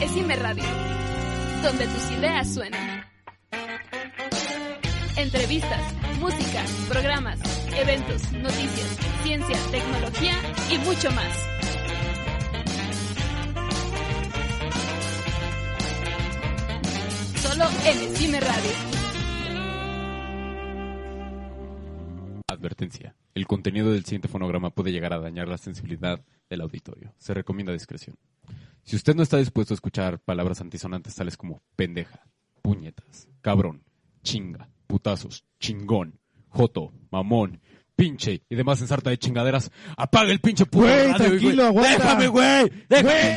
Esime Radio, donde tus ideas suenan. Entrevistas, música, programas, eventos, noticias, ciencia, tecnología y mucho más. Solo en Esime Radio. Advertencia. El contenido del siguiente fonograma puede llegar a dañar la sensibilidad del auditorio. Se recomienda discreción. Si usted no está dispuesto a escuchar palabras antisonantes tales como pendeja, puñetas, cabrón, chinga, putazos, chingón, joto, mamón, pinche y demás ensarta de chingaderas, apaga el pinche puto Güey, radio, tranquilo, aguanta. Déjame, güey. Déjame.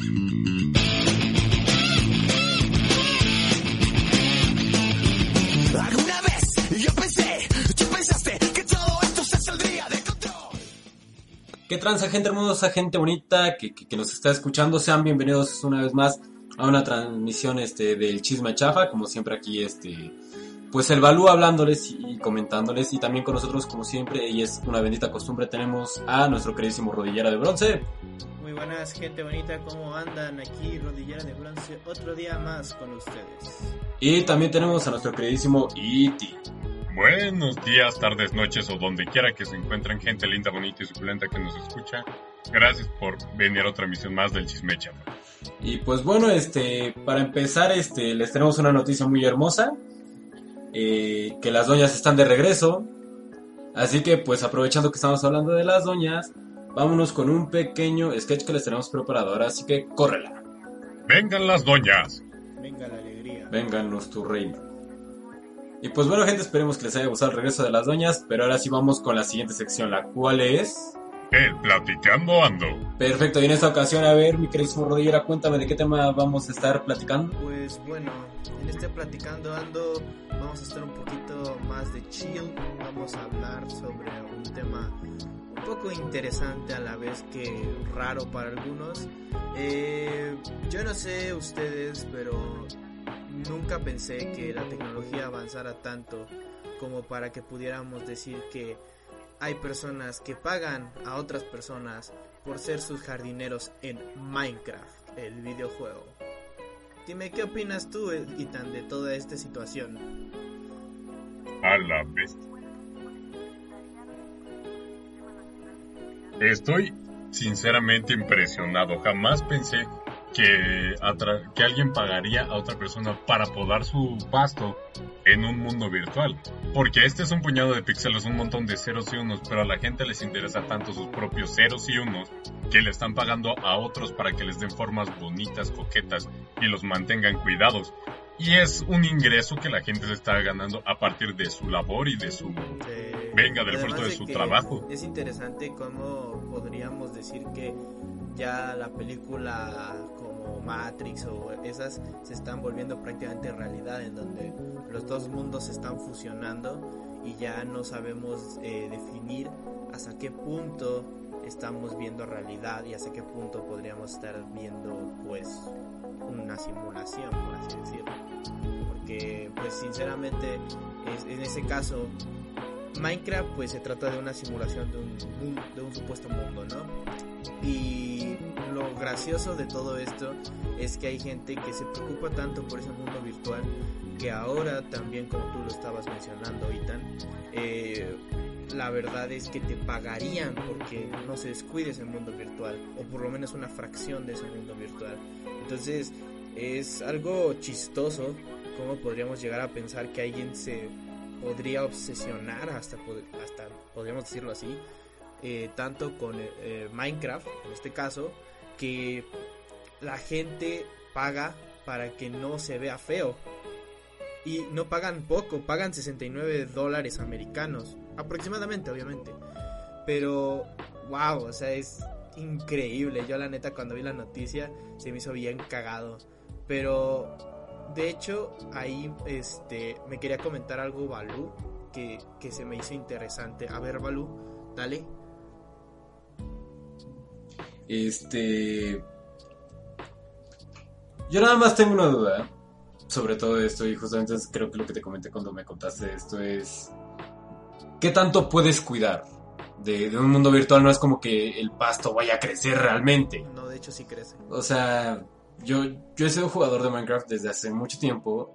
¿Qué transa, gente hermosa, gente bonita que, que- que nos está escuchando? Sean bienvenidos una vez más a una transmisión este, del Chisme Chafa, como siempre aquí, este, pues el Balú hablándoles y comentándoles, y también con nosotros, como siempre, y es una bendita costumbre, tenemos a nuestro queridísimo Rodillera de Bronce, Muy buenas, gente bonita, ¿cómo andan? Aquí, rodillera de bronce, otro día más con ustedes. y también tenemos a nuestro queridísimo Iti. Buenos días, tardes, noches o donde quiera que se encuentren gente linda, bonita y suculenta que nos escucha. Gracias por venir a otra emisión más del Chisme Chafa. Y pues bueno, este, para empezar, este, les tenemos una noticia muy hermosa. eh, que las doñas están de regreso. Así que pues aprovechando que estamos hablando de las doñas, vámonos con un pequeño sketch que les tenemos preparado. Ahora así que córrela. Vengan las doñas. Venga la alegría. Vénganos tu reino. Y pues bueno gente, esperemos que les haya gustado el regreso de las doñas. Pero ahora sí vamos con la siguiente sección, la cual es... El platicando ando. Perfecto, y en esta ocasión, a ver, mi queridísimo Rodillera, cuéntame de qué tema vamos a estar platicando. Pues bueno, en este platicando ando vamos a estar un poquito más de chill, vamos a hablar sobre un tema un poco interesante a la vez que raro para algunos. Eh, yo no sé ustedes, pero nunca pensé que la tecnología avanzara tanto como para que pudiéramos decir que hay personas que pagan a otras personas por ser sus jardineros en Minecraft, el videojuego. Dime, ¿qué opinas tú, Ethan, de toda esta situación? A la bestia. Estoy sinceramente impresionado. Jamás pensé que, que alguien pagaría a otra persona para podar su pasto en un mundo virtual. Porque este es un puñado de píxeles, un montón de ceros y unos, pero a la gente les interesa tanto sus propios ceros y unos que le están pagando a otros para que les den formas bonitas, coquetas y los mantengan cuidados. Y es un ingreso que la gente se está ganando a partir de su labor y de su... Eh, Venga, del fruto de su que trabajo. Es interesante cómo podríamos decir que ya la película como Matrix o esas se están volviendo prácticamente realidad en donde los dos mundos se están fusionando y ya no sabemos eh, definir hasta qué punto estamos viendo realidad y hasta qué punto podríamos estar viendo pues una simulación por así decirlo porque pues sinceramente es- en ese caso Minecraft pues se trata de una simulación de un, de un supuesto mundo, ¿no? Y lo gracioso de todo esto es que hay gente que se preocupa tanto por ese mundo virtual que ahora también como tú lo estabas mencionando, Ethan, eh, la verdad es que te pagarían porque no se descuide ese mundo virtual o por lo menos una fracción de ese mundo virtual. Entonces es algo chistoso cómo podríamos llegar a pensar que alguien se podría obsesionar hasta, hasta podríamos decirlo así, eh, tanto con eh, Minecraft, en este caso, que la gente paga para que no se vea feo. Y no pagan poco, pagan 69 dólares americanos, aproximadamente, obviamente. Pero, wow, o sea, es increíble. Yo la neta cuando vi la noticia se me hizo bien cagado. Pero, de hecho, ahí este, me quería comentar algo, Balú, que, que se me hizo interesante. A ver, Balú, dale. Este. Yo nada más tengo una duda sobre todo esto, y justamente creo que lo que te comenté cuando me contaste esto es. ¿Qué tanto puedes cuidar? De, de un mundo virtual no es como que el pasto vaya a crecer realmente. No, de hecho sí crece. O sea, yo, yo he sido jugador de Minecraft desde hace mucho tiempo.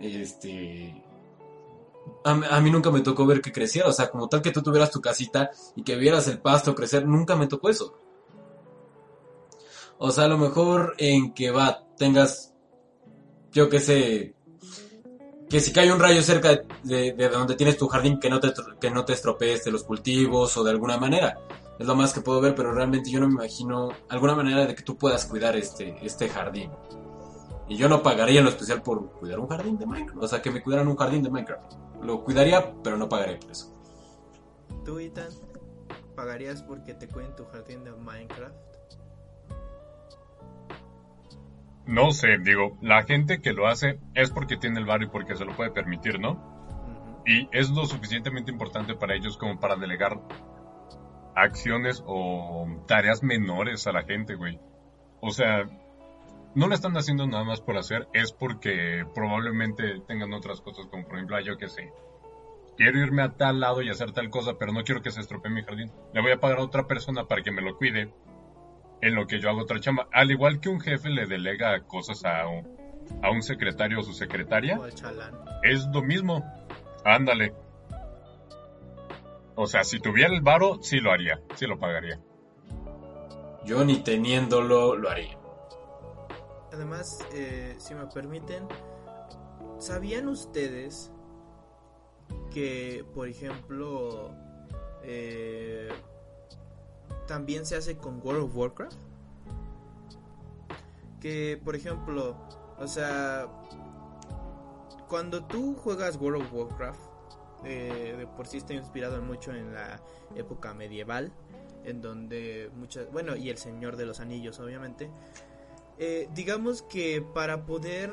Este. A, mí- a mí nunca me tocó ver que creciera. O sea, como tal que tú tuvieras tu casita y que vieras el pasto crecer, nunca me tocó eso. O sea, a lo mejor en que va, tengas. Yo qué sé. Que si cae un rayo cerca de, de- de donde tienes tu jardín, que no, te, que no te estropees de los cultivos o de alguna manera es lo más que puedo ver, pero realmente yo no me imagino alguna manera de que tú puedas cuidar este, este jardín. Y yo no pagaría en lo especial por cuidar un jardín de Minecraft. O sea, que me cuidaran un jardín de Minecraft. Lo cuidaría, pero no pagaría por eso. ¿Tú, Ethan, pagarías porque te cuiden tu jardín de Minecraft? No sé, digo, la gente que lo hace es porque tiene el barrio y porque se lo puede permitir, ¿no? Y es lo suficientemente importante para ellos como para delegar acciones o tareas menores a la gente, güey. O sea, no lo están haciendo nada más por hacer, es porque probablemente tengan otras cosas, como por ejemplo, ah, yo qué sé. Quiero irme a tal lado y hacer tal cosa, pero no quiero que se estropee mi jardín. Le voy a pagar a otra persona para que me lo cuide en lo que yo hago otra chamba. Al igual que un jefe le delega cosas a un, a un secretario o su secretaria, O es lo mismo. Ándale. O sea, si tuviera el varo, sí lo haría, sí lo pagaría. Yo ni teniéndolo lo haría. Además, eh, si me permiten, ¿sabían ustedes que, por ejemplo, eh, también se hace con World of Warcraft? Que, por ejemplo, o sea, cuando tú juegas World of Warcraft, eh, de por sí está inspirado mucho en la época medieval, en donde muchas, bueno, y el Señor de los Anillos, obviamente. Eh, digamos que para poder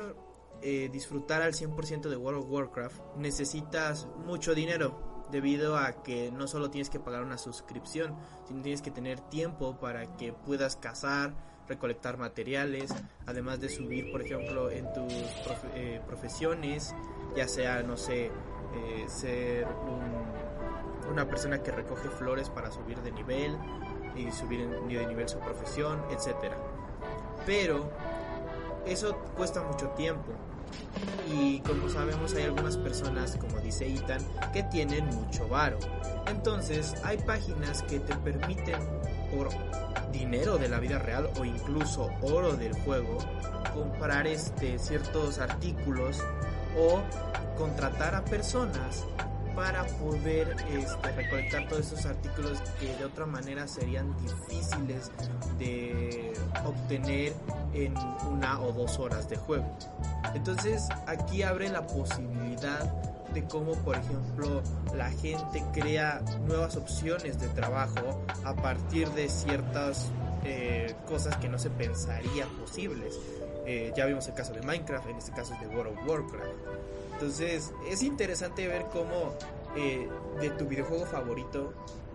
eh, disfrutar al 100% de World of Warcraft necesitas mucho dinero debido a que no solo tienes que pagar una suscripción, sino tienes que tener tiempo para que puedas cazar, recolectar materiales, además de subir, por ejemplo, en tus profe- eh, profesiones, ya sea, no sé, eh, ser un- una persona que recoge flores para subir de nivel y subir en- de nivel su profesión, etcétera pero eso cuesta mucho tiempo. Y como sabemos hay algunas personas, como dice Ethan, que tienen mucho varo. Entonces hay páginas que te permiten por dinero de la vida real o incluso oro del juego comprar este ciertos artículos o contratar a personas para poder este, recolectar todos esos artículos que de otra manera serían difíciles de obtener en una o dos horas de juego. Entonces aquí abre la posibilidad de cómo, por ejemplo, la gente crea nuevas opciones de trabajo a partir de ciertas eh, cosas que no se pensarían posibles. Eh, ya vimos el caso de Minecraft, en este caso es de World of Warcraft. Entonces es interesante ver cómo eh, de tu videojuego favorito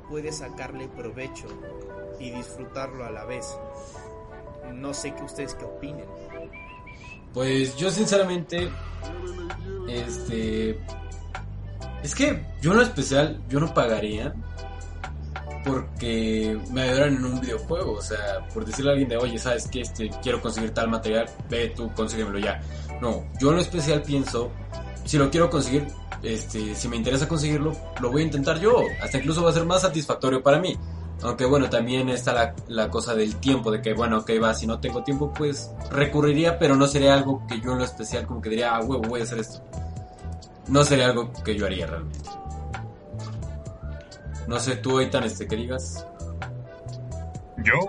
puedes sacarle provecho y disfrutarlo a la vez. No sé qué ustedes qué opinen. Pues yo sinceramente, este, es que yo en lo especial, yo no pagaría porque me ayudaran en un videojuego, o sea, por decirle a alguien de, oye, sabes que este, quiero conseguir tal material, ve tú, consíguemelo ya. No, yo en lo especial pienso, si lo quiero conseguir, este, si me interesa conseguirlo, lo voy a intentar yo, hasta incluso va a ser más satisfactorio para mí. Aunque bueno, también está la, la cosa del tiempo, de que bueno, ok, va, si no tengo tiempo, pues recurriría, pero no sería algo que yo en lo especial como que diría, ah, huevo, voy a hacer esto. No sería algo que yo haría realmente. No sé, tú, Aitan, este, que digas. Yo,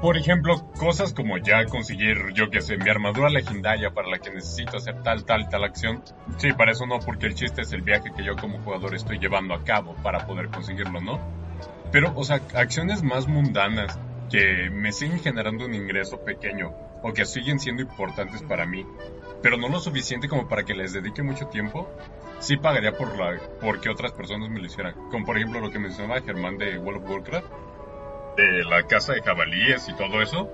Por ejemplo, cosas como ya conseguir, yo que sé, mi armadura legendaria para la que necesito hacer tal, tal, tal acción. Sí, para eso no, porque el chiste es el viaje que yo como jugador estoy llevando a cabo para poder conseguirlo, ¿no? Pero, o sea, acciones más mundanas que me siguen generando un ingreso pequeño o que siguen siendo importantes para mí, pero no lo suficiente como para que les dedique mucho tiempo, sí pagaría por la por que otras personas me lo hicieran. Como por ejemplo lo que mencionaba Germán de World of Warcraft, de la casa de jabalíes y todo eso.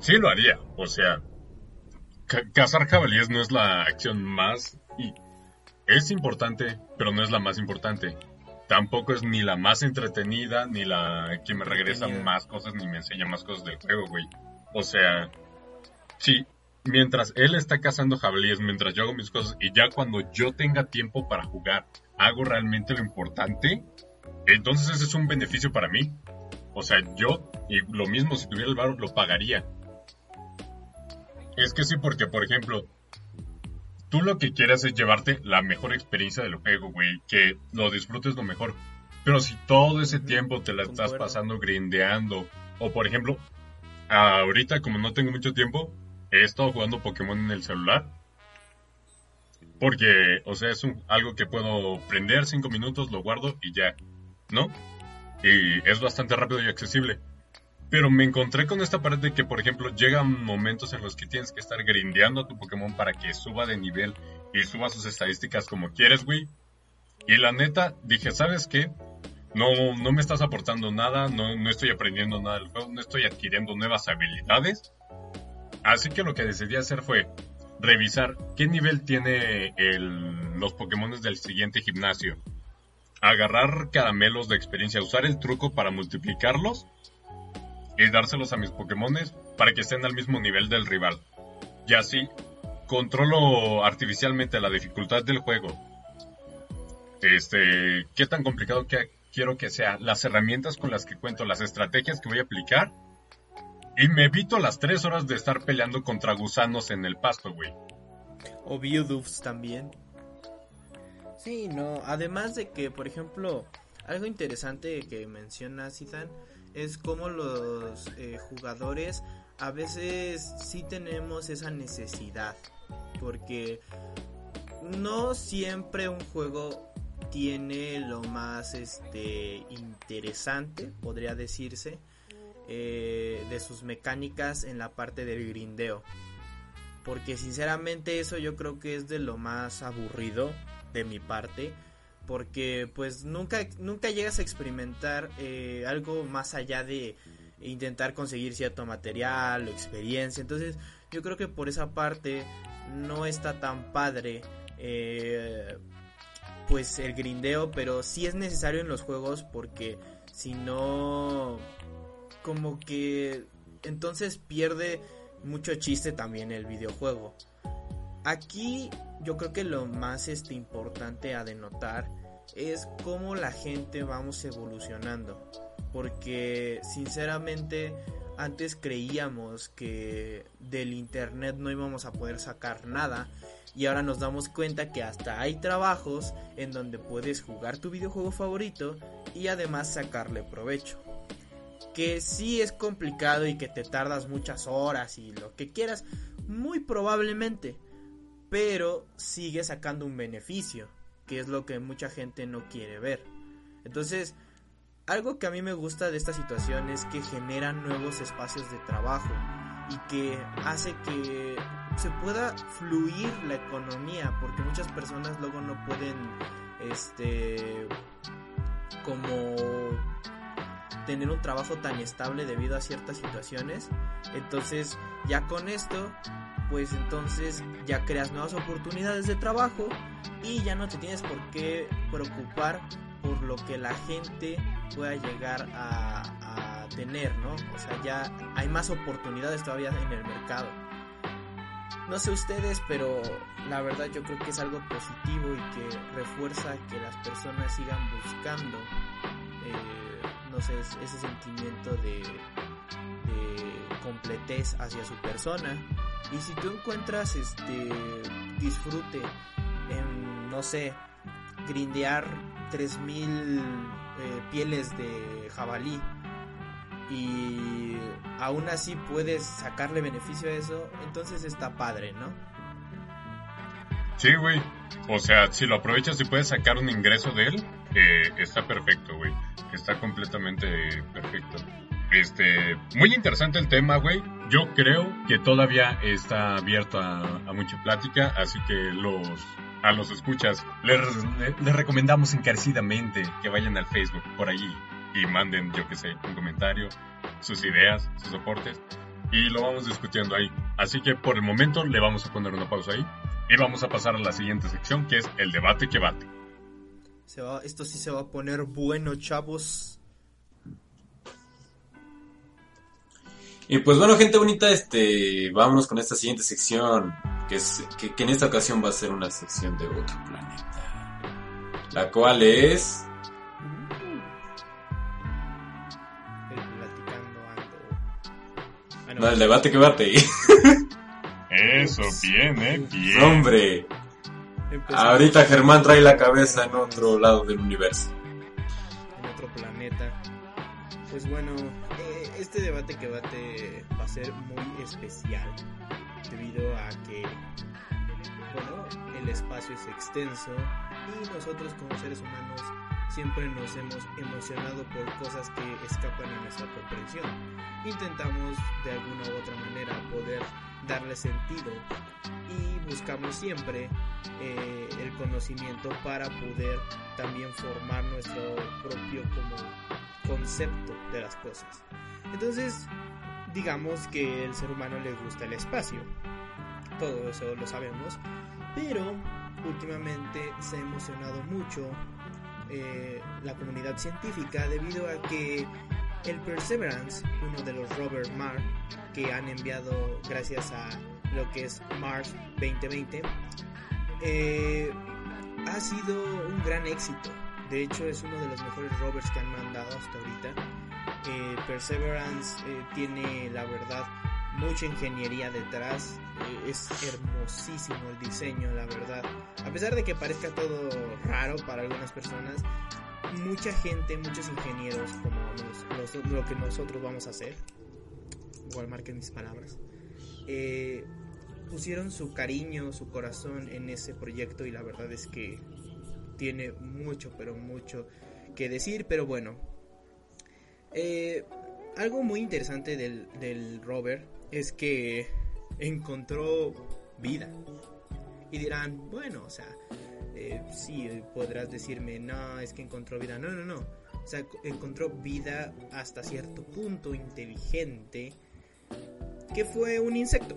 Sí lo haría, o sea, ca- cazar jabalíes no es la acción más y es importante, pero no es la más importante. Tampoco es ni la más entretenida, ni la que me regresa más cosas, ni me enseña más cosas del juego, güey. O sea, sí, mientras él está cazando jabalíes, mientras yo hago mis cosas, y ya cuando yo tenga tiempo para jugar, hago realmente lo importante, entonces ese es un beneficio para mí. O sea, yo, y lo mismo si tuviera el bar, lo pagaría. Es que sí, porque por ejemplo, tú lo que quieres es llevarte la mejor experiencia del juego, güey, que lo disfrutes lo mejor. Pero si todo ese tiempo te la estás pasando grindeando, o por ejemplo, ahorita como no tengo mucho tiempo, he estado jugando Pokémon en el celular. Porque, o sea, es un- algo que puedo prender 5 minutos, lo guardo y ya, ¿no? Y es bastante rápido y accesible. Pero me encontré con esta parte de que, por ejemplo, llegan momentos en los que tienes que estar grindeando a tu Pokémon para que suba de nivel y suba sus estadísticas como quieres, güey. Y la neta, dije, ¿sabes qué? No, no me estás aportando nada, no, no estoy aprendiendo nada del juego, no estoy adquiriendo nuevas habilidades. Así que lo que decidí hacer fue revisar qué nivel tiene los Pokémon del siguiente gimnasio. Agarrar caramelos de experiencia, usar el truco para multiplicarlos y dárselos a mis Pokémones para que estén al mismo nivel del rival. Y así controlo artificialmente la dificultad del juego. Este, qué tan complicado que quiero que sea, las herramientas con las que cuento, las estrategias que voy a aplicar. Y me evito las tres horas de estar peleando contra gusanos en el pasto, güey. O Bioduffs también. Sí, no. Además de que, por ejemplo, algo interesante que menciona Zidane es cómo los eh, jugadores a veces sí tenemos esa necesidad. Porque no siempre un juego tiene lo más este interesante, podría decirse, eh, de sus mecánicas en la parte del grindeo. Porque sinceramente eso yo creo que es de lo más aburrido de mi parte. Porque pues nunca, nunca llegas a experimentar eh, algo más allá de intentar conseguir cierto material o experiencia. Entonces yo creo que por esa parte no está tan padre eh, pues el grindeo. Pero sí es necesario en los juegos porque si no como que entonces pierde mucho chiste también el videojuego. Aquí yo creo que lo más este, importante a denotar es cómo la gente vamos evolucionando. Porque sinceramente antes creíamos que del internet no íbamos a poder sacar nada. Y ahora nos damos cuenta que hasta hay trabajos en donde puedes jugar tu videojuego favorito y además sacarle provecho que sí es complicado y que te tardas muchas horas y lo que quieras, muy probablemente, pero sigue sacando un beneficio, que es lo que mucha gente no quiere ver. Entonces, algo que a mí me gusta de esta situación es que generan nuevos espacios de trabajo y que hace que se pueda fluir la economía, porque muchas personas luego no pueden, este, como tener un trabajo tan estable debido a ciertas situaciones. Entonces, ya con esto, pues entonces ya creas nuevas oportunidades de trabajo y ya no te tienes por qué preocupar por lo que la gente pueda llegar a, tener, ¿no? O sea, ya hay más oportunidades todavía en el mercado. No sé ustedes, pero la verdad yo creo que es algo positivo y que refuerza que las personas sigan buscando eh, no sé, es- ese sentimiento de, de completez hacia su persona. Y si tú encuentras este disfrute en, no sé, grindear 3000 eh, pieles de jabalí y aún así puedes sacarle beneficio a eso, entonces está padre, ¿no? Sí, güey. O sea, si lo aprovechas y puedes sacar un ingreso de él, eh, está perfecto, güey. Está completamente perfecto. Este, muy interesante el tema, güey. Yo creo que todavía está abierto a, a mucha plática, así que los a los escuchas les, les recomendamos encarecidamente que vayan al Facebook por allí y manden, yo que sé, un comentario, sus ideas, sus aportes y lo vamos discutiendo ahí. Así que por el momento le vamos a poner una pausa ahí y vamos a pasar a la siguiente sección que es el debate que bate. Se va, esto sí se va a poner bueno, chavos. Y pues bueno, gente bonita, este, vámonos con esta siguiente sección, que, es, que, que en esta ocasión va a ser una sección de otro planeta. La cual es... El platicando ando. No, el debate que bate. Eso, bien, eh, bien. Hombre, Empezamos ahorita Germán trae la cabeza en otro lado del universo. en otro planeta. Pues bueno, eh, este debate que bate va a ser muy especial debido a que, bueno, el espacio es extenso y nosotros como seres humanos siempre nos hemos emocionado por cosas que escapan a nuestra comprensión. Intentamos de alguna u otra manera poder darle sentido y buscamos siempre eh, el conocimiento para poder también formar nuestro propio como concepto de las cosas. Entonces, digamos que el ser humano le gusta el espacio. Todo eso lo sabemos. Pero últimamente se ha emocionado mucho eh, la comunidad científica debido a que el Perseverance, uno de los rovers Mars que han enviado gracias a lo que es Mars 2020, eh, ha sido un gran éxito. De hecho, es uno de los mejores rovers que han mandado hasta ahorita. Eh, Perseverance eh, tiene, la verdad, mucha ingeniería detrás. Eh, es hermosísimo el diseño, la verdad. A pesar de que parezca todo raro para algunas personas, mucha gente, muchos ingenieros, como nos- los- lo que nosotros vamos a hacer, igual marquen mis palabras, eh, pusieron su cariño, su corazón en ese proyecto y la verdad es que tiene mucho, pero mucho que decir, pero bueno. Eh, algo muy interesante del, del rover es que encontró vida. Y dirán, bueno, o sea, eh, sí, podrás decirme, no, es que encontró vida. No, no, no. O sea, co- encontró vida hasta cierto punto inteligente, que fue un insecto.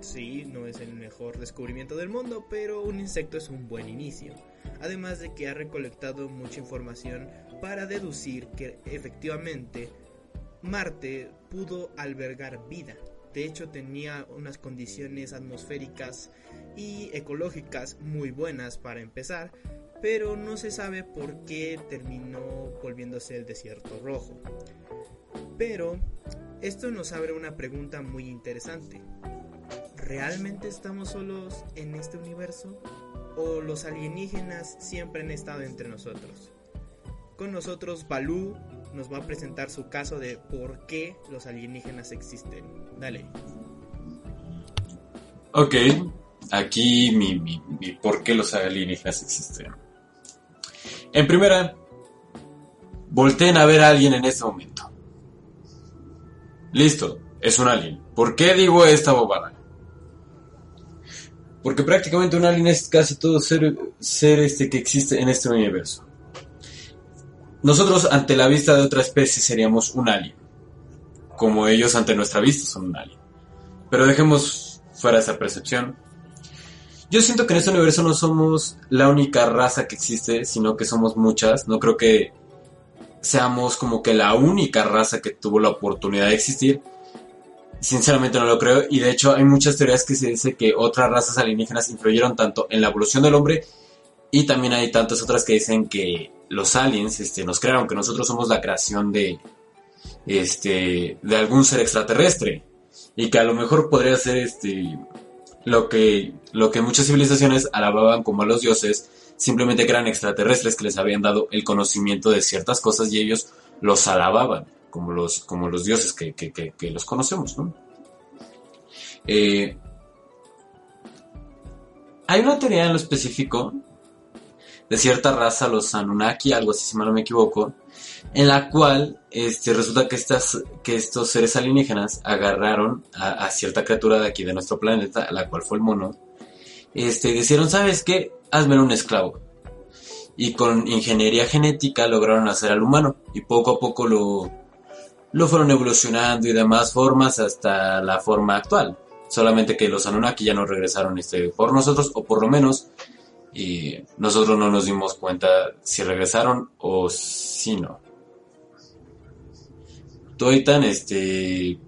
Sí, no es el mejor descubrimiento del mundo, pero un insecto es un buen inicio. Además de que ha recolectado mucha información para deducir que efectivamente Marte pudo albergar vida. De hecho tenía unas condiciones atmosféricas y ecológicas muy buenas para empezar, pero no se sabe por qué terminó volviéndose el desierto rojo. Pero esto nos abre una pregunta muy interesante. ¿Realmente estamos solos en este universo? ¿O los alienígenas siempre han estado entre nosotros? Con nosotros Balú nos va a presentar su caso de por qué los alienígenas existen. Dale. Ok, aquí mi, mi, mi por qué los alienígenas existen. En primera, volteen a ver a alguien en este momento. Listo, es un alien. ¿Por qué digo esta bobada? Porque prácticamente un alien es casi todo ser, ser este que existe en este universo. Nosotros ante la vista de otra especie seríamos un alien. Como ellos ante nuestra vista son un alien. Pero dejemos fuera esa percepción. Yo siento que en este universo no somos la única raza que existe, sino que somos muchas. No creo que seamos como que la única raza que tuvo la oportunidad de existir. Sinceramente no lo creo. Y de hecho hay muchas teorías que se dice que otras razas alienígenas influyeron tanto en la evolución del hombre y también hay tantas otras que dicen que los aliens este, nos crearon, que nosotros somos la creación de, este, de algún ser extraterrestre y que a lo mejor podría ser este lo que lo que muchas civilizaciones alababan como a los dioses simplemente que eran extraterrestres que les habían dado el conocimiento de ciertas cosas y ellos los alababan como los, como los dioses que, que- los conocemos, ¿no? Eh, hay una teoría en lo específico de cierta raza, los Anunnaki, algo así si mal no me equivoco, en la cual este, resulta que, estas, que estos seres alienígenas agarraron a, cierta criatura de aquí de nuestro planeta, la cual fue el mono, este, dijeron, ¿sabes qué? Hazme un esclavo. Y con ingeniería genética lograron hacer al humano, y poco a poco lo, lo fueron evolucionando y demás formas hasta la forma actual. Solamente que los Anunnaki ya no regresaron este, por nosotros, o por lo menos y nosotros no nos dimos cuenta si regresaron o si no. ¿Tú, Aitan, este,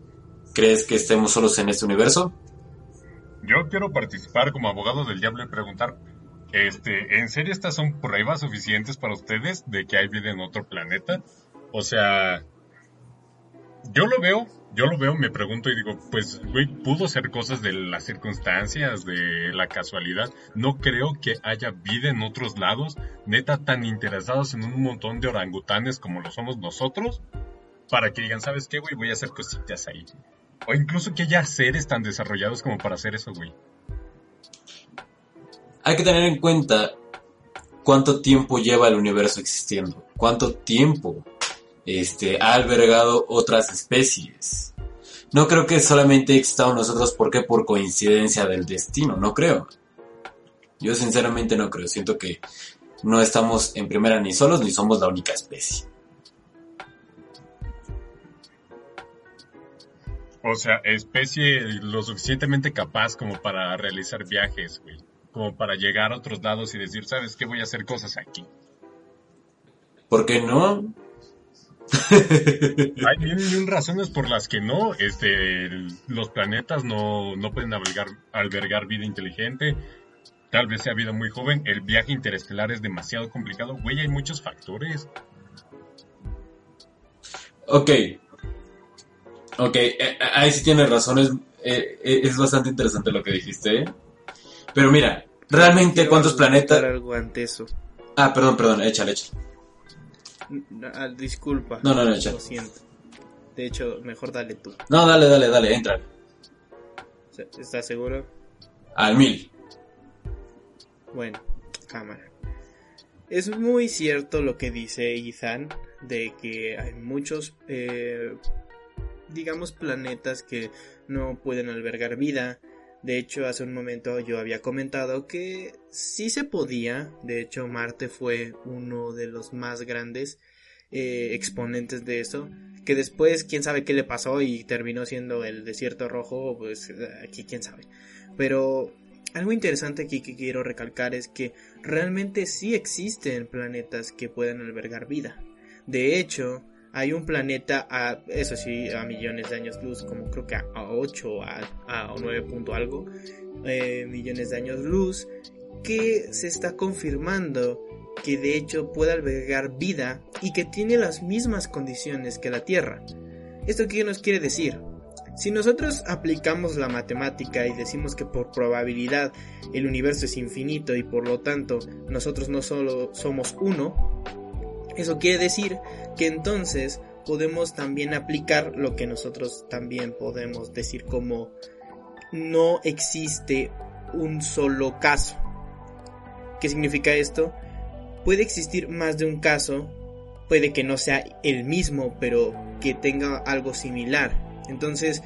crees que estemos solos en este universo? Yo quiero participar como abogado del diablo y preguntar, este, ¿en serio estas son pruebas suficientes para ustedes de que hay vida en otro planeta? O sea, yo lo veo, yo lo veo, me pregunto y digo, pues, güey, pudo ser cosas de las circunstancias, de la casualidad. No creo que haya vida en otros lados, neta, tan interesados en un montón de orangutanes como lo somos nosotros, para que digan, ¿sabes qué, güey? Voy a hacer cositas ahí. O incluso que haya seres tan desarrollados como para hacer eso, güey. Hay que tener en cuenta cuánto tiempo lleva el universo existiendo, cuánto tiempo este, ha albergado otras especies. No creo que solamente existamos nosotros porque por coincidencia del destino, no creo. Yo sinceramente no creo, siento que no estamos en primera ni solos ni somos la única especie. O sea, especie lo suficientemente capaz como para realizar viajes, güey. Como para llegar a otros lados y decir, ¿sabes qué? Voy a hacer cosas aquí. ¿Por qué no? Hay mil, mil razones por las que no. Este, el- los planetas no, no pueden albergar, albergar vida inteligente. Tal vez sea vida muy joven. El viaje interestelar es demasiado complicado. Güey, hay muchos factores. Ok. Ok, eh, eh, ahí sí tienes razón, es, eh, eh, es bastante interesante lo que dijiste. Pero mira, realmente cuántos planetas... algo ante eso. Ah, perdón, perdón, échale, échale. Ah, disculpa. No, no, no, échale. Lo siento. De hecho, mejor dale tú. No, dale, dale, dale, entra. ¿Estás seguro? Al mil. Bueno, cámara. Es muy cierto lo que dice Ethan de que hay muchos, eh, digamos, planetas que no pueden albergar vida. De hecho, hace un momento yo había comentado que sí se podía. De hecho, Marte fue uno de los más grandes eh, exponentes de eso. Que después, quién sabe qué le pasó y terminó siendo el desierto rojo, pues aquí quién sabe. Pero algo interesante aquí que quiero recalcar es que realmente sí existen planetas que pueden albergar vida. De hecho, hay un planeta a, eso sí, a millones de años luz, como creo que a, 8 a, a 9 punto algo, eh, millones de años luz, que se está confirmando que de hecho puede albergar vida y que tiene las mismas condiciones que la Tierra. ¿Esto qué nos quiere decir? Si nosotros aplicamos la matemática y decimos que por probabilidad el universo es infinito y por lo tanto nosotros no solo somos uno, eso quiere decir que entonces podemos también aplicar lo que nosotros también podemos decir como no existe un solo caso. ¿Qué significa esto? Puede existir más de un caso, puede que no sea el mismo, pero que tenga algo similar. Entonces,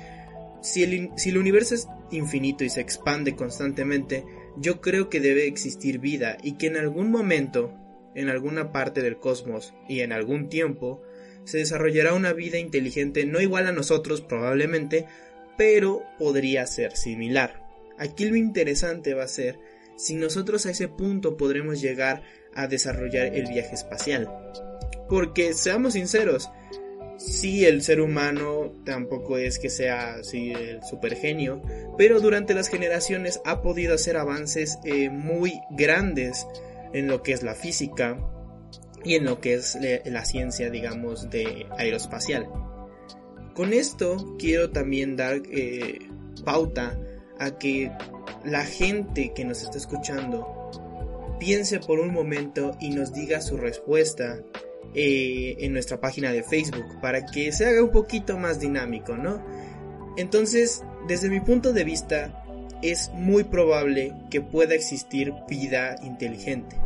si el, si el universo es infinito y se expande constantemente, yo creo que debe existir vida y que en algún momento, en alguna parte del cosmos y en algún tiempo, se desarrollará una vida inteligente no igual a nosotros probablemente, pero podría ser similar. Aquí lo interesante va a ser si nosotros a ese punto podremos llegar a desarrollar el viaje espacial. Porque seamos sinceros, si el ser humano tampoco es que sea así el super genio, pero durante las generaciones ha podido hacer avances eh, muy grandes en lo que es la física y en lo que es le- la ciencia, digamos, de aeroespacial. Con esto quiero también dar eh, pauta a que la gente que nos está escuchando piense por un momento y nos diga su respuesta eh, en nuestra página de Facebook para que se haga un poquito más dinámico, ¿no? Entonces, desde mi punto de vista, es muy probable que pueda existir vida inteligente.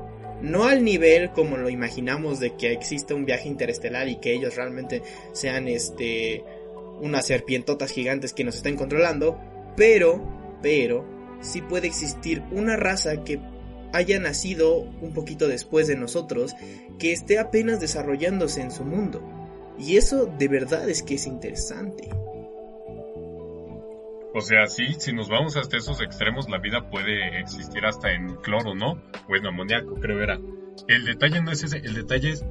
No al nivel como lo imaginamos de que exista un viaje interestelar y que ellos realmente sean este unas serpientotas gigantes que nos estén controlando, pero, pero, sí puede existir una raza que haya nacido un poquito después de nosotros, que esté apenas desarrollándose en su mundo. Y eso de verdad es que es interesante. O sea, sí, si nos vamos hasta esos extremos, la vida puede existir hasta en cloro, ¿no? O en amoníaco, creo era. El detalle no es ese, el detalle es,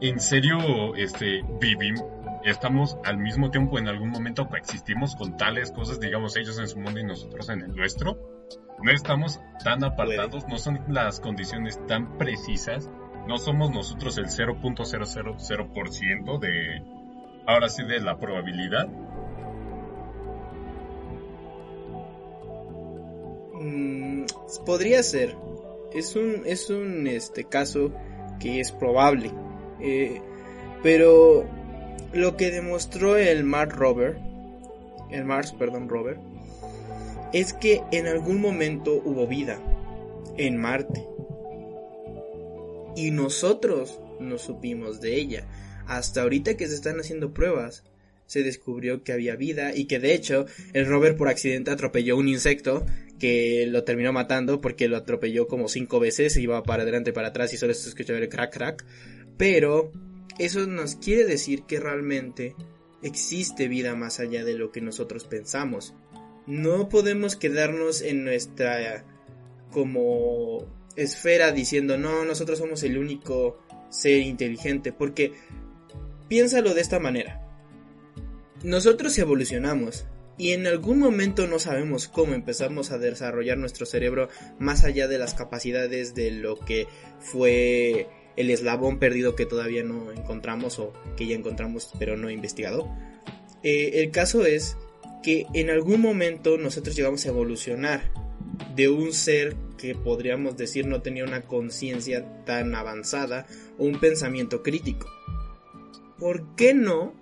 en serio, este, vivimos, estamos al mismo tiempo en algún momento coexistimos con tales cosas, digamos, ellos en su mundo y nosotros en el nuestro. No estamos tan apartados, no son las condiciones tan precisas, no somos nosotros el 0.000% de, ahora sí, de la probabilidad. Mm, podría ser. Es un, es un este, caso que es probable. Eh, pero lo que demostró el Mars Rover, el Mars, perdón, Rover, es que en algún momento hubo vida en Marte. Y nosotros no supimos de ella. Hasta ahorita que se están haciendo pruebas, se descubrió que había vida y que de hecho el rover por accidente atropelló un insecto que lo terminó matando porque lo atropelló como cinco veces, iba para adelante y para atrás y solo se escuchaba el crack crack. Pero eso nos quiere decir que realmente existe vida más allá de lo que nosotros pensamos. No podemos quedarnos en nuestra como esfera diciendo no, nosotros somos el único ser inteligente, porque piénsalo de esta manera. Nosotros evolucionamos y en algún momento no sabemos cómo empezamos a desarrollar nuestro cerebro más allá de las capacidades de lo que fue el eslabón perdido que todavía no encontramos o que ya encontramos pero no investigado. Eh, el caso es que en algún momento nosotros llegamos a evolucionar de un ser que podríamos decir no tenía una conciencia tan avanzada o un pensamiento crítico. ¿Por qué no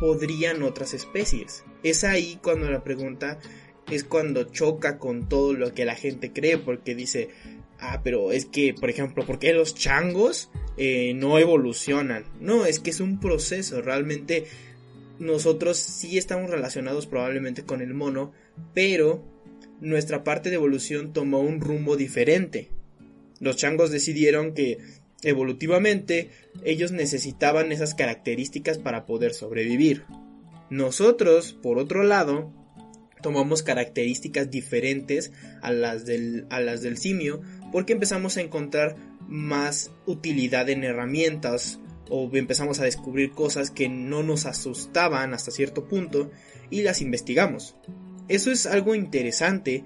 podrían otras especies? Es ahí cuando la pregunta es cuando choca con todo lo que la gente cree, porque dice, ah, pero es que, por ejemplo, ¿por qué los changos eh, no evolucionan? No, es que es un proceso, realmente nosotros sí estamos relacionados probablemente con el mono, pero nuestra parte de evolución tomó un rumbo diferente. Los changos decidieron que evolutivamente ellos necesitaban esas características para poder sobrevivir. Nosotros, por otro lado, tomamos características diferentes a las del, a las del simio porque empezamos a encontrar más utilidad en herramientas o empezamos a descubrir cosas que no nos asustaban hasta cierto punto y las investigamos. Eso es algo interesante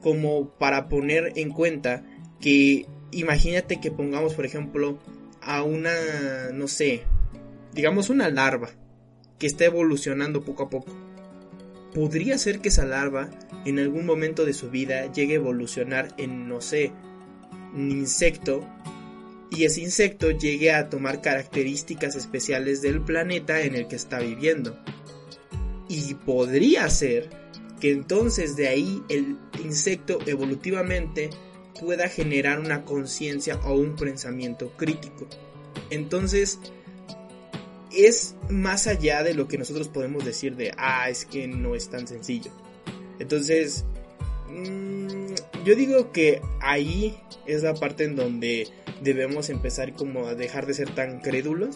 como para poner en cuenta que imagínate que pongamos por ejemplo a una, no sé, digamos una larva que está evolucionando poco a poco. Podría ser que esa larva en algún momento de su vida llegue a evolucionar en, no sé, un insecto y ese insecto llegue a tomar características especiales del planeta en el que está viviendo. Y podría ser que entonces de ahí el insecto evolutivamente pueda generar una conciencia o un pensamiento crítico. Entonces, es más allá de lo que nosotros podemos decir de, ah, es que no es tan sencillo. Entonces, mmm, yo digo que ahí es la parte en donde debemos empezar como a dejar de ser tan crédulos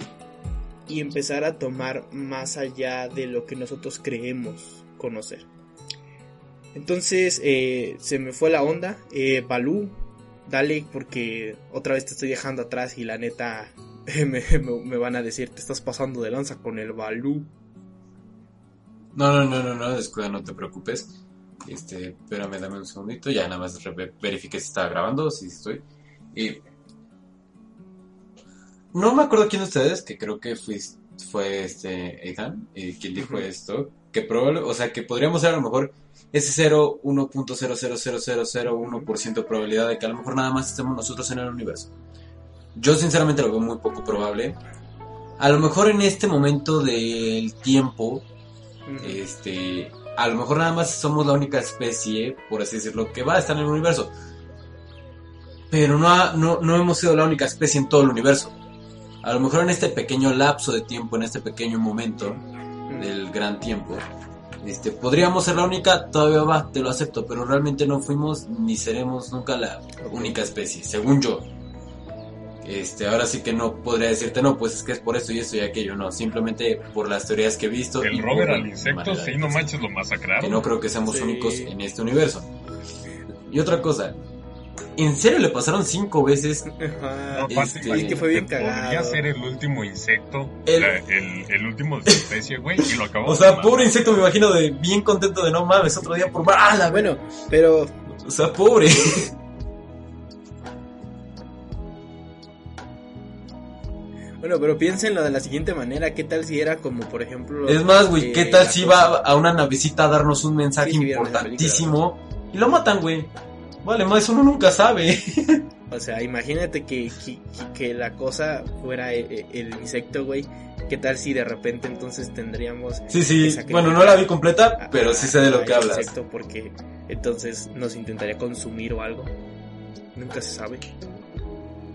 y empezar a tomar más allá de lo que nosotros creemos conocer. Entonces eh, se me fue la onda. Eh, Balú, dale porque otra vez te estoy dejando atrás y la neta me, me, van a decir te estás pasando de lanza con el Balú. No, no, no, no, no, descuida, no te preocupes. Este, espérame, dame un segundito. Ya nada más verifique si está grabando, si estoy. Y no me acuerdo quién de ustedes, que creo que fue, fue este Ethan, eh, quien dijo esto, que probable, o sea, que podríamos ser a lo mejor ese 0,1.00001% de probabilidad de que a lo mejor nada más estemos nosotros en el universo. Yo sinceramente lo veo muy poco probable. A lo mejor en este momento del tiempo, este, a lo mejor nada más somos la única especie, por así decirlo, que va a estar en el universo. Pero no, ha- no, no hemos sido la única especie en todo el universo. A lo mejor en este pequeño lapso de tiempo, en este pequeño momento del gran tiempo, este, podríamos ser la única, todavía va, te lo acepto, pero realmente no fuimos ni seremos nunca la única especie, según yo. Este, ahora sí que no podría decirte, no, pues es que es por esto y esto y aquello, no, simplemente por las teorías que he visto. El la al insecto, sí, no manches, lo masacraron. que no creo que seamos Sí. únicos en este universo. Y otra cosa, ¿en serio le pasaron cinco veces? Ajá. No, aparte, Este, es que fue bien que Podría cagado. ser el último insecto, El- la- el, el último de su especie, güey, y lo acabamos O sea, pobre insecto me imagino de bien contento de no mames, otro día por... ¡Ah, la Bueno, pero O sea, pobre. bueno, pero piénsenlo de la siguiente manera, ¿qué tal si era como por ejemplo Es más, güey, ¿qué eh, tal si cosa- va a una navecita a darnos un mensaje Sí, importantísimo y lo matan, güey? Vale, más uno nunca sabe. O sea, imagínate que, que, que la cosa fuera e- e- el, insecto, güey. ¿Qué tal si de repente entonces tendríamos Sí, sí, bueno, no la vi completa, a- pero a- sí sé de lo que hablas. insecto porque entonces nos intentaría consumir o algo. Nunca se sabe.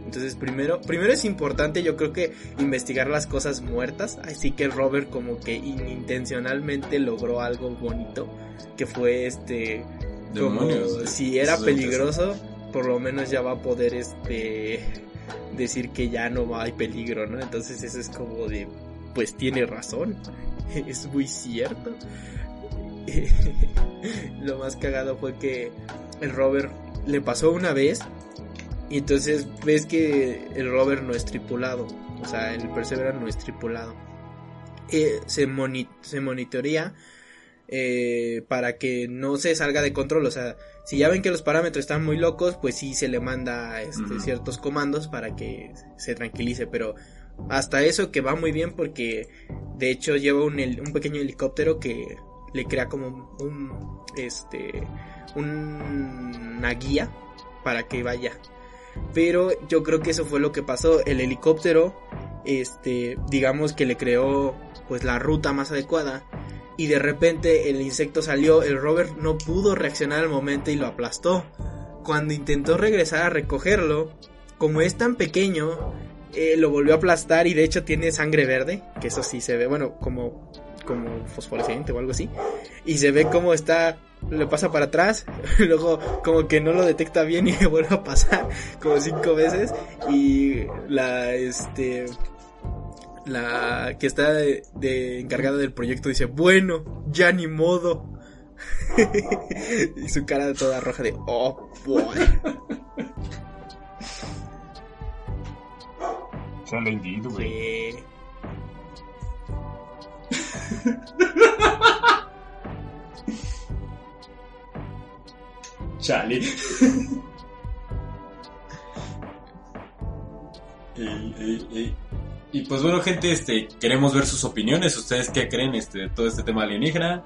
Entonces, primero, primero es importante, yo creo que investigar las cosas muertas. Así que Robert como que inintencionalmente logró algo bonito, que fue este como Demonios. güey. si era Eso peligroso, por lo menos ya va a poder este decir que ya no hay peligro, ¿no? Entonces eso es como de pues tiene razón. Es muy cierto. lo más cagado fue que el Robert le pasó una vez y entonces ves que el Robert no es tripulado, o sea, el Perseverance no es tripulado. Eh, se, moni- se monitorea eh, para que no se salga de control, o sea, si ya ven que los parámetros están muy locos, pues sí se le manda este, ciertos comandos para que se tranquilice, pero hasta eso que va muy bien porque de hecho lleva un, un pequeño helicóptero que le crea como un este un- una guía para que vaya. Pero yo creo que eso fue lo que pasó. El helicóptero, este, digamos que le creó pues la ruta más adecuada. Y de repente el insecto salió, el Robert no pudo reaccionar al momento y lo aplastó. Cuando intentó regresar a recogerlo, como es tan pequeño, eh, lo volvió a aplastar y de hecho tiene sangre verde, que eso sí se ve, bueno, como, como fosforescente o algo así. Y se ve como está, le pasa para atrás, luego como que no lo detecta bien y le vuelve a pasar como cinco veces. Y la, este, la que está de, de encargada del proyecto dice, bueno, ya ni modo. y su cara toda roja de, oh, boy. Chale, güey. Sí. Chale. Y pues bueno, gente, este, queremos ver sus opiniones. ¿Ustedes qué creen este, de todo este tema alienígena?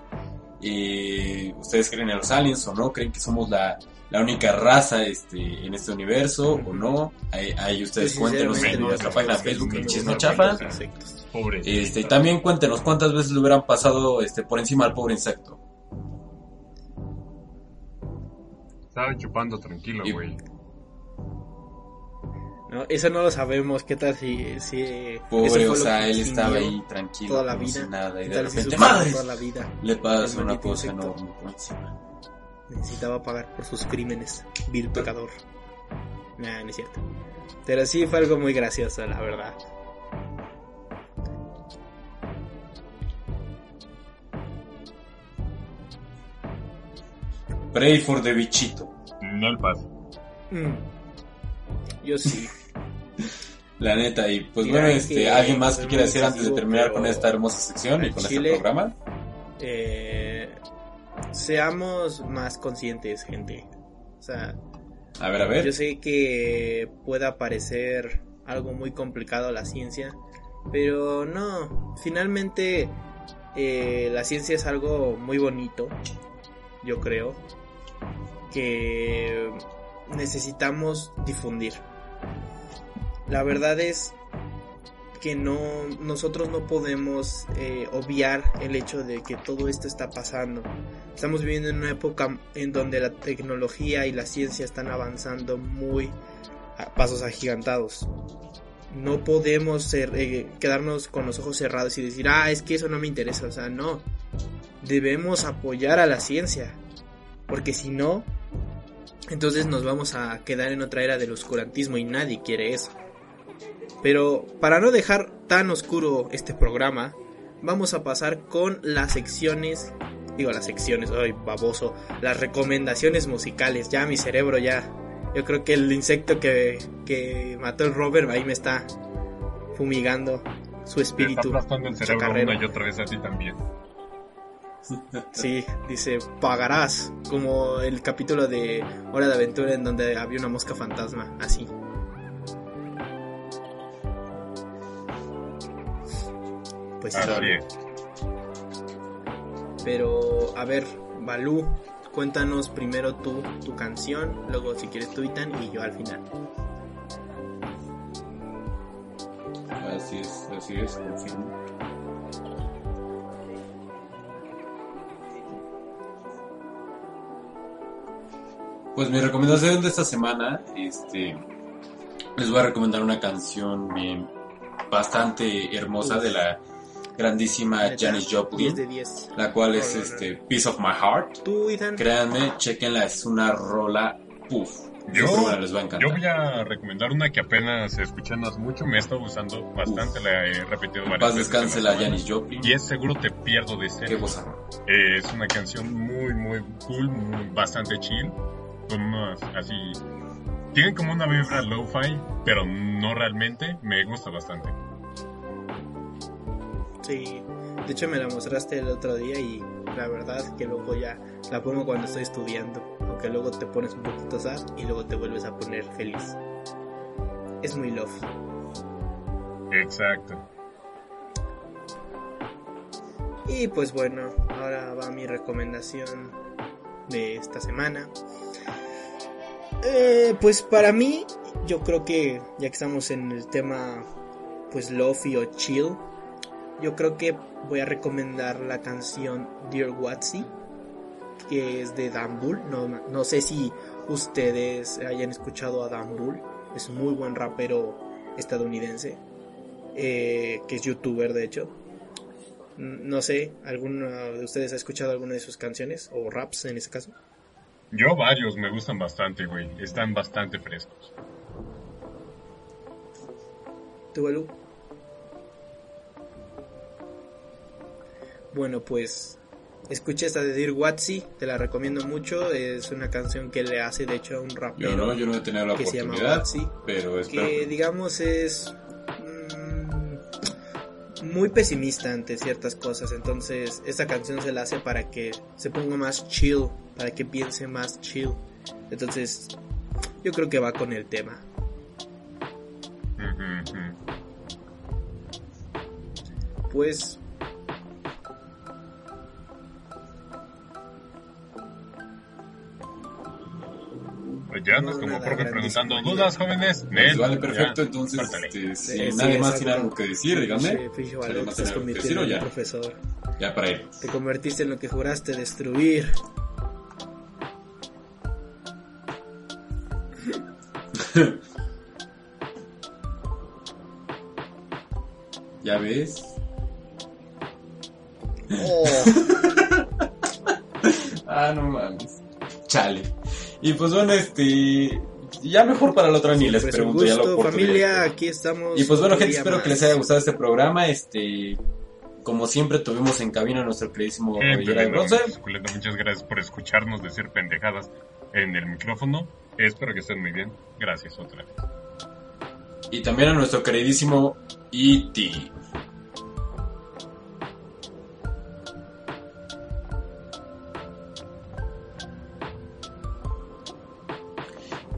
Eh, ¿Ustedes creen en los aliens o no? ¿Creen que somos la, la única raza este, en este universo o no? Ahí, ahí ustedes Pues, cuéntenos en nuestra página Facebook, el Chisme Chafa. Pobre. Este, y también cuéntenos cuántas veces le hubieran pasado este, por encima al pobre insecto. Estaba chupando tranquilo, güey. No, eso no lo sabemos. ¿Qué tal si, si Pobre, o sea, él estaba ahí tranquilo, toda la vida? si nada, y ¿Qué de si repente, la vida? Le pasa una cosa insecto. enorme por encima. Necesitaba pagar por sus crímenes. Vil pecador. Nah, no es cierto. Pero sí fue algo muy gracioso, la verdad. Pray for the bichito. No el paso. Mm. Yo sí. La neta, y pues Mira, bueno, es este, ¿alguien más que quiera decir antes de terminar con esta hermosa sección y con chile- este programa? Eh, seamos más conscientes, gente. O sea, A ver, a ver. Yo sé que pueda parecer algo muy complicado la ciencia, pero no, finalmente eh, la ciencia es algo muy bonito, yo creo, que necesitamos difundir. la verdad es que no nosotros no podemos eh, obviar el hecho de que todo esto está pasando. Estamos viviendo en una época en donde la tecnología y la ciencia están avanzando muy a pasos agigantados. No podemos eh, quedarnos con los ojos cerrados y decir, ah, es que eso no me interesa. O sea, no. Debemos apoyar a la ciencia. Porque si no, entonces nos vamos a quedar en otra era del oscurantismo y nadie quiere eso. Pero para no dejar tan oscuro este programa, vamos a pasar con las secciones, digo las secciones, ay baboso, las recomendaciones musicales. Ya mi cerebro ya, yo creo que el insecto que, que mató el Robert ahí me está fumigando su Te está espíritu. el cerebro una y otra vez a ti también. Sí, dice, pagarás, como el capítulo de Hora de Aventura en donde había una mosca fantasma, así. Pues. Así es. Pero, a ver, Balú, cuéntanos primero tú tu canción, luego si quieres tú Itan y yo al final. Así es, así es, confirmo. Pues mi recomendación de esta semana, este, les voy a recomendar una canción bien, bastante hermosa de la grandísima Neta, Janis 10 Joplin, de 10. la cual es no, no. este Piece of My Heart. Tú, Itan. Créanme, chequenla, es una rola, puff. Yo, les va a encantar. yo voy a recomendar una que apenas escuché no hace mucho, me está gustando bastante, la he repetido varias paz veces. descanse en la. Janis Joplin. Y es seguro te pierdo de ser. Qué cosa. Eh, es una canción muy, muy cool, muy- bastante chill, con unas así... Tienen como una vibra lo-fi, pero no realmente, me gusta bastante. Sí, de hecho me la mostraste el otro día y la verdad que luego ya la pongo cuando estoy estudiando, aunque luego te pones un poquito sad y luego te vuelves a poner feliz. Es muy love. Exacto. Y pues bueno, ahora va mi recomendación de esta semana. Eh, pues para mí, yo creo que ya que estamos en el tema pues lofi o chill, yo creo que voy a recomendar la canción Dear Watsy, que es de Dan Bull. No, no sé si ustedes hayan escuchado a Dan Bull, es un muy buen rapero estadounidense, eh, que es youtuber de hecho. No sé, ¿alguno de ustedes ha escuchado alguna de sus canciones? O raps en este caso. Yo varios me gustan bastante, güey. Están bastante frescos. ¿Tú, Balú? Bueno, pues escuché esta de Dear Watsy, te la recomiendo mucho. Es una canción que le hace de hecho a un Yo rapero no, yo no he tenido la que se llama Watsy. pero espero. que digamos es mm, muy pesimista ante ciertas cosas. Entonces, esta canción se la hace para que se ponga más chill, para que piense más chill. Entonces, yo creo que va con el tema. Pues, Ya andas No, como profe preguntando dudas, jóvenes. Pues vale, ya, perfecto. Entonces, este, si sí, nadie más tiene algo que decir, díganme. Sí, más tiene algo que decir o un ya. profesor. Ya para ir. Te convertiste en lo que juraste destruir. ¿Ya ves? Oh, Ah, no mames. Chale. Y pues bueno, este. Ya mejor para la otra ni les pues un pregunto ya la gusto, familia, aquí estamos. Y pues bueno, gente, espero que más. les haya gustado este programa. Este. Como siempre, tuvimos en cabina a nuestro queridísimo Caballera de Bronce. Muchas gracias por escucharnos decir pendejadas en el micrófono. Espero que estén muy bien. Gracias otra vez. Y también a nuestro queridísimo E.T.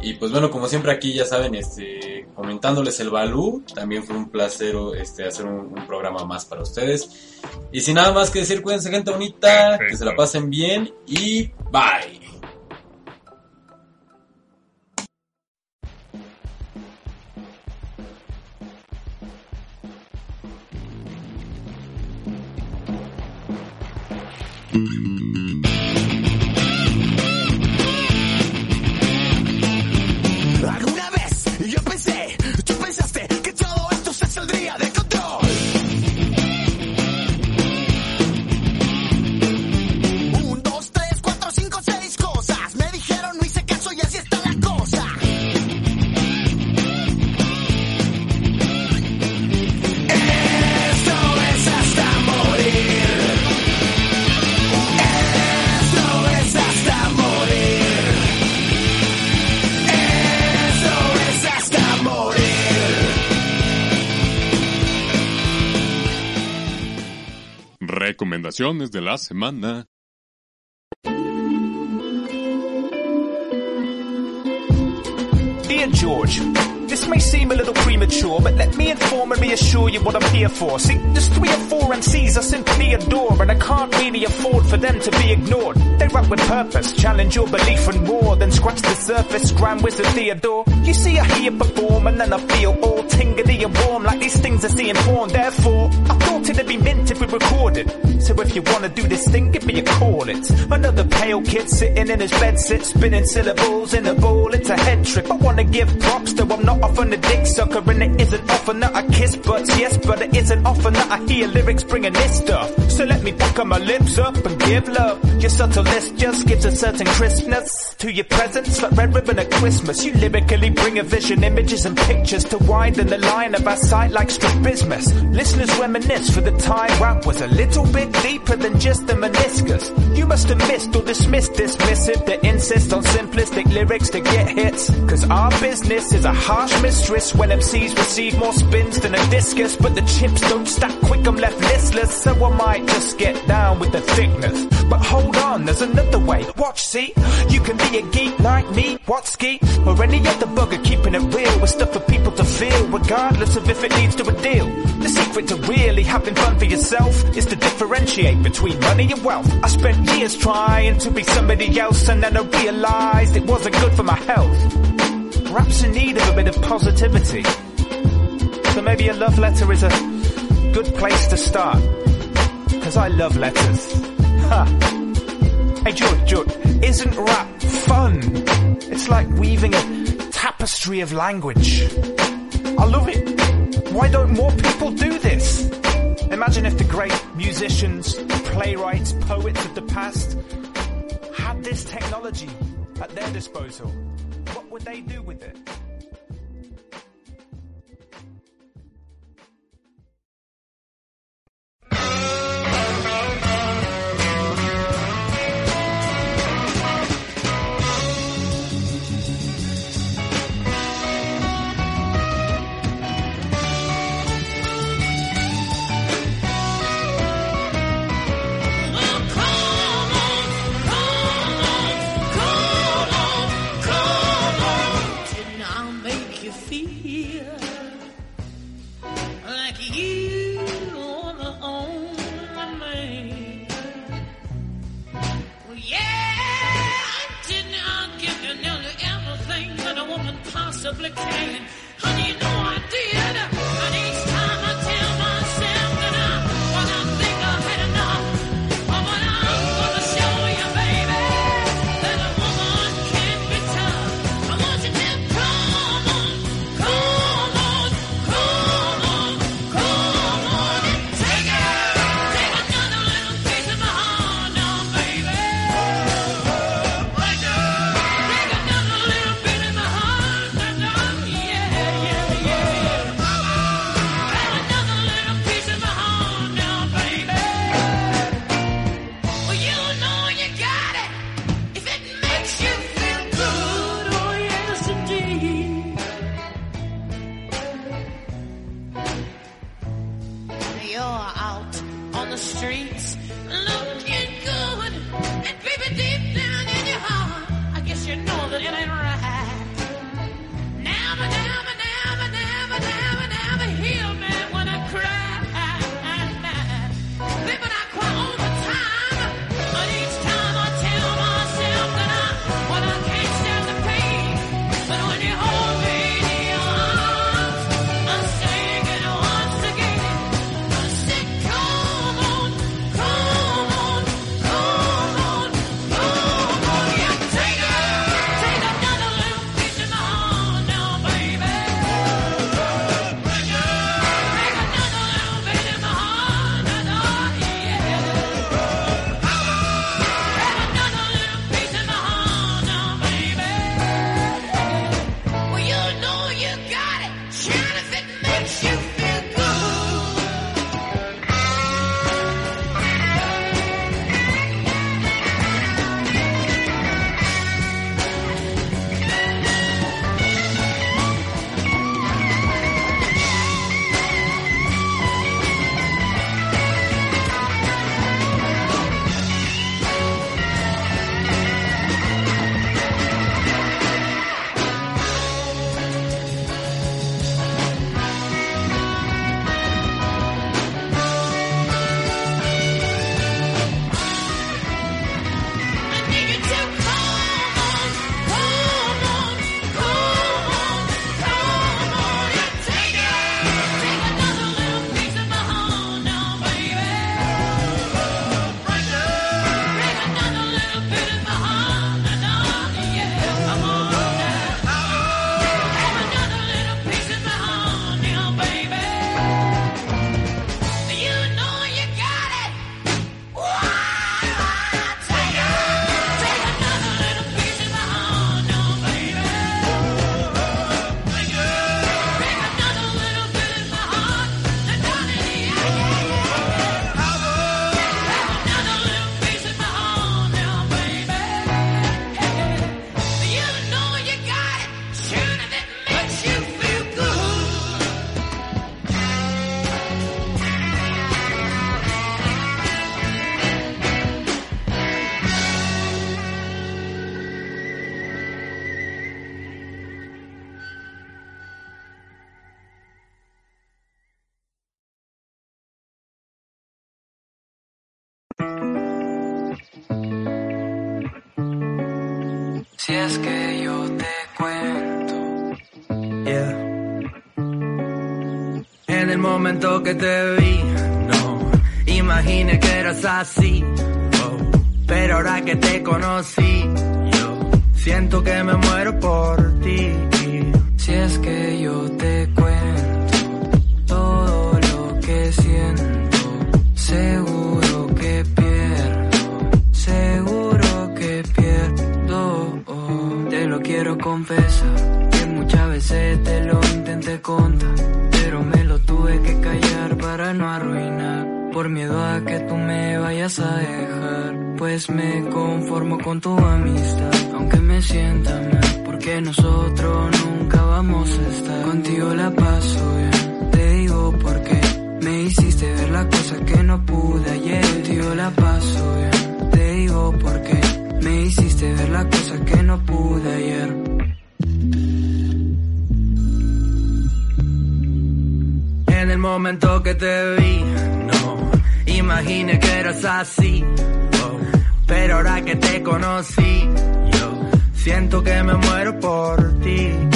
Y pues bueno, como siempre aquí ya saben, este, comentándoles el Balú, también fue un placer este, hacer un, programa más para ustedes. Y sin nada más que decir, cuídense gente bonita, que se la pasen bien y bye. De la semana. Dear George, this may seem a little premature, but let me inform and reassure you what I'm here for. See, there's three or four MCs I simply adore, and I can't really afford for them to be ignored. They rap with purpose, challenge your belief and more, then scratch the surface, Grand Wizard Theodore. You see, I hear perform, and then I feel all tingly and warm, like these things are seeing porn. Therefore, I thought it'd be mint if we recorded. So if you wanna do this thing, give me a call. It's another pale kid sitting in his bed, sit spinning syllables in a bowl. It's a head trip. I wanna give props, though I'm not often a dick sucker, and it isn't often that I kiss butts. Yes, but it isn't often that I hear lyrics bringing this stuff. So let me pucker my lips up and give love. Your subtleness just gives a certain crispness to your presence, like red ribbon at Christmas. You lyrically bring a vision, images and pictures to widen the line of our sight like strabismus. Listeners reminisce for the time rap was a little bit deeper than just the meniscus. You must have missed or dismissed dismissive that insist on simplistic lyrics to get hits. Cause our business is a harsh mistress when MCs receive more spins than a discus. But the chips don't stack quick, I'm left listless. So I might just get down with the thickness. But hold on, there's another way. Watch, see, you can be a geek like me, what ski, or any other bugger keeping it real with stuff for people to feel, regardless of if it leads to a deal. The secret to really having fun for yourself is to differentiate between money and wealth. I spent years trying to be somebody else and then I realized it wasn't good for my health. Perhaps in need of a bit of positivity. So maybe a love letter is a good place to start. Cause I love letters. Ha. Hey George, George, isn't rap fun? It's like weaving a tapestry of language. I love it. Why don't more people do this? Imagine if the great musicians, playwrights, poets of the past had this technology at their disposal. What would they do with it? Si es que yo te cuento. Yeah. En el momento que te vi, no imaginé que eras así. oh. Pero ahora que te conocí, yo siento que me muero por ti. Si es que yo te Por miedo a que tú me vayas a dejar, pues me conformo con tu amistad, aunque me sienta mal, porque nosotros nunca vamos a estar. Contigo la paso bien, te digo porque me hiciste ver la cosa que no pude ayer. Contigo la paso bien, te digo porque me hiciste ver la cosa que no pude ayer. En el momento que te vi, imaginé que eras así. oh. Pero ahora que te conocí, yo siento que me muero por ti.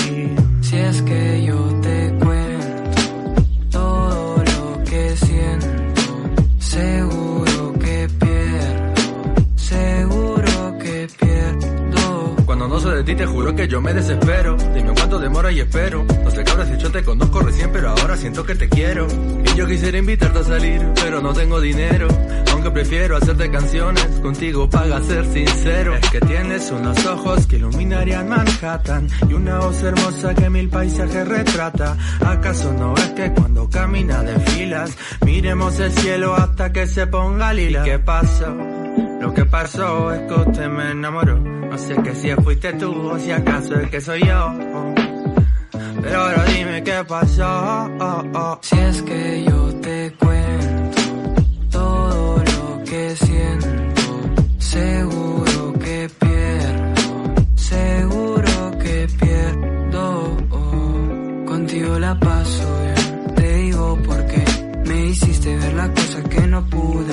Sé de ti te juro que yo me desespero. Dime cuánto demora y espero. No sé cabras si yo te conozco recién pero ahora siento que te quiero. Y yo quisiera invitarte a salir pero no tengo dinero. Aunque prefiero hacerte canciones contigo paga ser sincero. Es que tienes unos ojos que iluminarían Manhattan Y una voz hermosa que mil paisajes retrata. ¿Acaso no es que cuando camina de filas Miremos el cielo hasta que se ponga lila ¿Y qué pasó? Lo que pasó es que usted me enamoró. No sé que si fuiste tú o si acaso es que soy yo. Pero ahora dime qué pasó. Si es que yo te cuento todo lo que siento, seguro que pierdo, seguro que pierdo. Contigo la paso bien, te digo porque me hiciste ver la cosa que no pude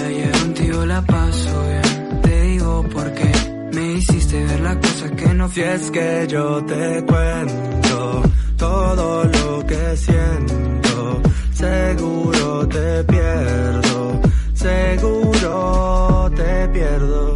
Si es que yo te cuento todo lo que siento, seguro te pierdo, seguro te pierdo.